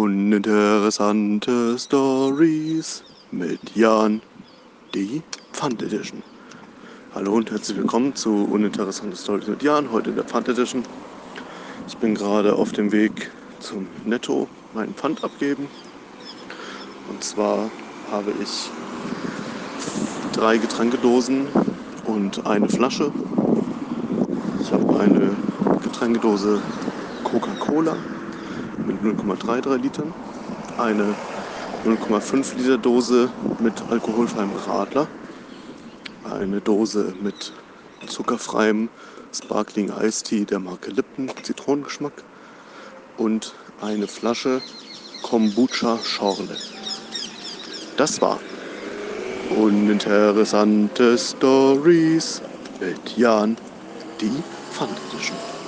Uninteressante Stories mit Jan, die Pfand Edition. Hallo und herzlich willkommen zu Uninteressante Stories mit Jan, heute in der Pfand Edition. Ich bin gerade auf dem Weg zum Netto meinen Pfand abgeben. Und zwar habe ich drei Getränkedosen und eine Flasche. Ich habe eine Getränkedose Coca-Cola mit 0,33 Litern, eine 0,5 Liter Dose mit alkoholfreiem Radler, eine Dose mit zuckerfreiem Sparkling Ice Tea der Marke Lipton Zitronengeschmack und eine Flasche Kombucha Schorle. Das war uninteressante Stories mit Jan, die Fun Edition.